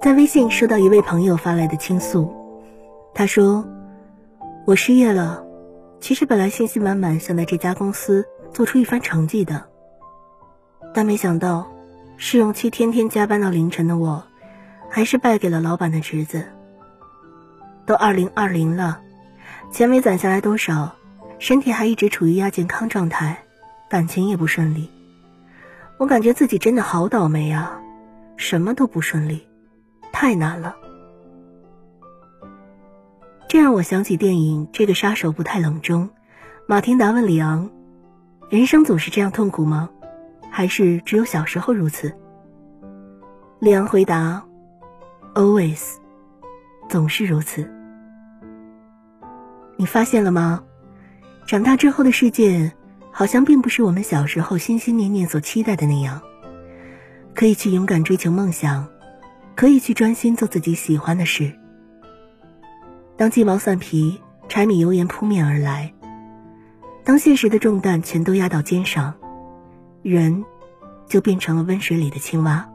在微信收到一位朋友发来的倾诉，他说：“我失业了，其实本来信心满满，想在这家公司做出一番成绩的，但没想到试用期天天加班到凌晨的我，还是败给了老板的侄子。都二零二零了，钱没攒下来多少，身体还一直处于亚健康状态，感情也不顺利，我感觉自己真的好倒霉啊，什么都不顺利。”太难了，这让我想起电影《这个杀手不太冷》中，马汀达问里昂：“人生总是这样痛苦吗？还是只有小时候如此？”里昂回答：“Always，总是如此。”你发现了吗？长大之后的世界，好像并不是我们小时候心心念念所期待的那样，可以去勇敢追求梦想。可以去专心做自己喜欢的事。当鸡毛蒜皮、柴米油盐扑面而来，当现实的重担全都压到肩上，人就变成了温水里的青蛙。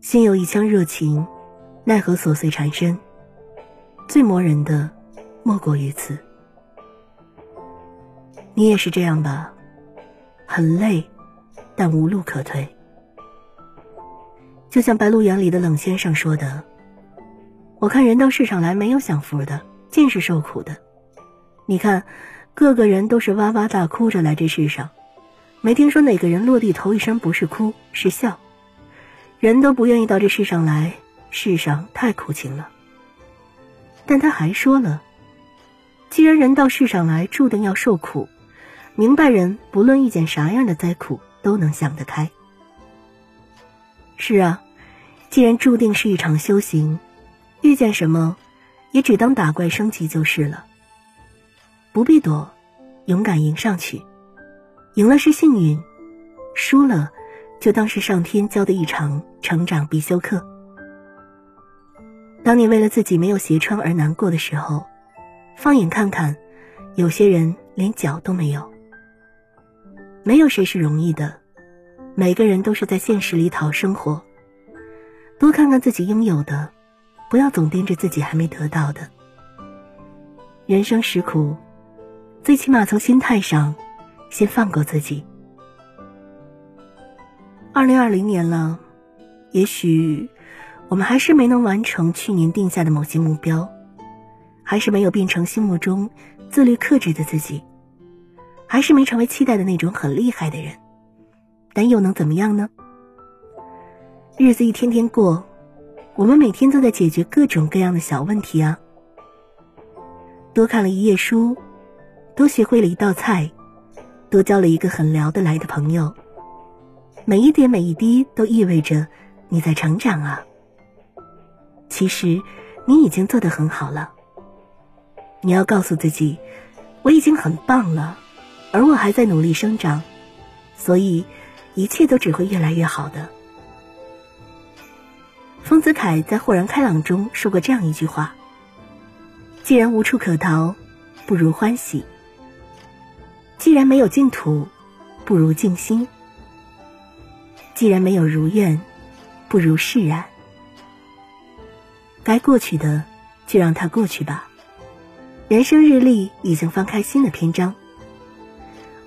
心有一腔热情，奈何琐碎缠身，最磨人的莫过于此。你也是这样吧？很累，但无路可退。就像《白鹿原》里的冷先生说的：“我看人到世上来没有享福的，尽是受苦的。你看，个个人都是哇哇大哭着来这世上，没听说哪个人落地头一声不是哭是笑。人都不愿意到这世上来，世上太苦情了。但他还说了，既然人到世上来注定要受苦，明白人不论遇见啥样的灾苦都能想得开。是啊。”既然注定是一场修行，遇见什么，也只当打怪升级就是了。不必躲，勇敢迎上去。赢了是幸运，输了就当是上天教的一场成长必修课。当你为了自己没有鞋穿而难过的时候，放眼看看，有些人连脚都没有。没有谁是容易的，每个人都是在现实里讨生活。多看看自己拥有的，不要总盯着自己还没得到的。人生实苦，最起码从心态上，先放过自己。二零二零年了，也许我们还是没能完成去年定下的某些目标，还是没有变成心目中自律克制的自己，还是没成为期待的那种很厉害的人，但又能怎么样呢？日子一天天过，我们每天都在解决各种各样的小问题啊。多看了一页书，多学会了一道菜，多交了一个很聊得来的朋友。每一点每一滴都意味着你在成长啊。其实你已经做得很好了。你要告诉自己，我已经很棒了，而我还在努力生长，所以一切都只会越来越好的。丰子恺在《豁然开朗》中说过这样一句话：“既然无处可逃，不如欢喜；既然没有净土，不如静心；既然没有如愿，不如释然。该过去的，就让它过去吧。人生日历已经翻开新的篇章。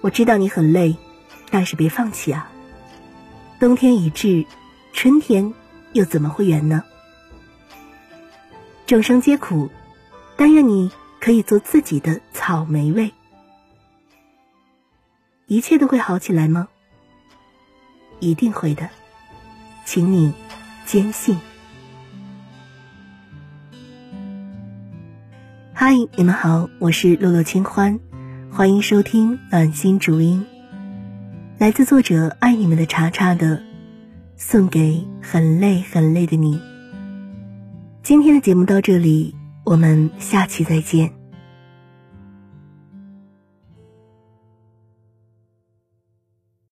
我知道你很累，但是别放弃啊！冬天已至，春天。”又怎么会圆呢？众生皆苦，但愿你可以做自己的草莓味。一切都会好起来吗？一定会的，请你坚信。嗨，你们好，我是洛洛清欢，欢迎收听暖心主音，来自作者爱你们的茶茶的。送给很累很累的你。今天的节目到这里，我们下期再见。